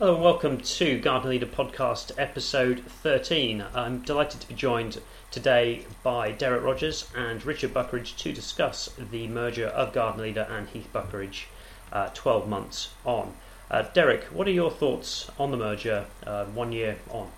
Hello and welcome to Gardner Leader Podcast episode 13. I'm delighted to be joined today by Derek Rodgers and Richard Buckeridge to discuss the merger of Gardner Leader and Heath Buckeridge uh, 12 months on. Uh, Derek, what are your thoughts on the merger uh, one year on?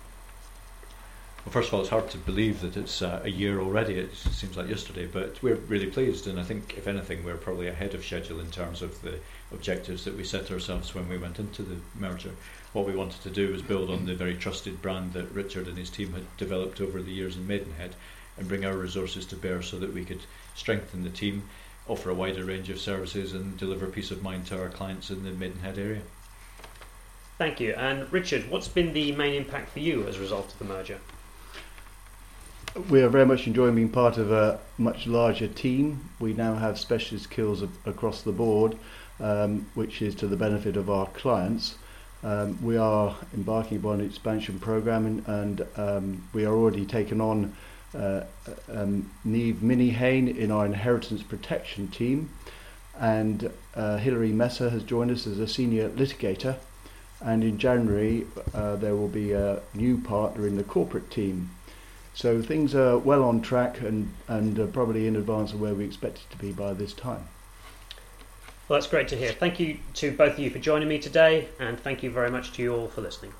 Well, first of all, it's hard to believe that it's uh, a year already. It seems like yesterday, but we're really pleased, and I think, if anything, we're probably ahead of schedule in terms of the objectives that we set ourselves when we went into the merger. What we wanted to do was build on the very trusted brand that Richard and his team had developed over the years in Maidenhead and bring our resources to bear so that we could strengthen the team, offer a wider range of services, and deliver peace of mind to our clients in the Maidenhead area. Thank you. And Richard, what's been the main impact for you as a result of the merger? We are very much enjoying being part of a much larger team. We now have specialist skills across the board, um, which is to the benefit of our clients. Um, we are embarking upon an expansion program and, and um, we are already taken on uh, um, Neve Minihane in our inheritance protection team and uh, Hilary Messer has joined us as a senior litigator and in January uh, there will be a new partner in the corporate team. So things are well on track and, and probably in advance of where we expect it to be by this time. Well, that's great to hear. Thank you to both of you for joining me today, and thank you very much to you all for listening.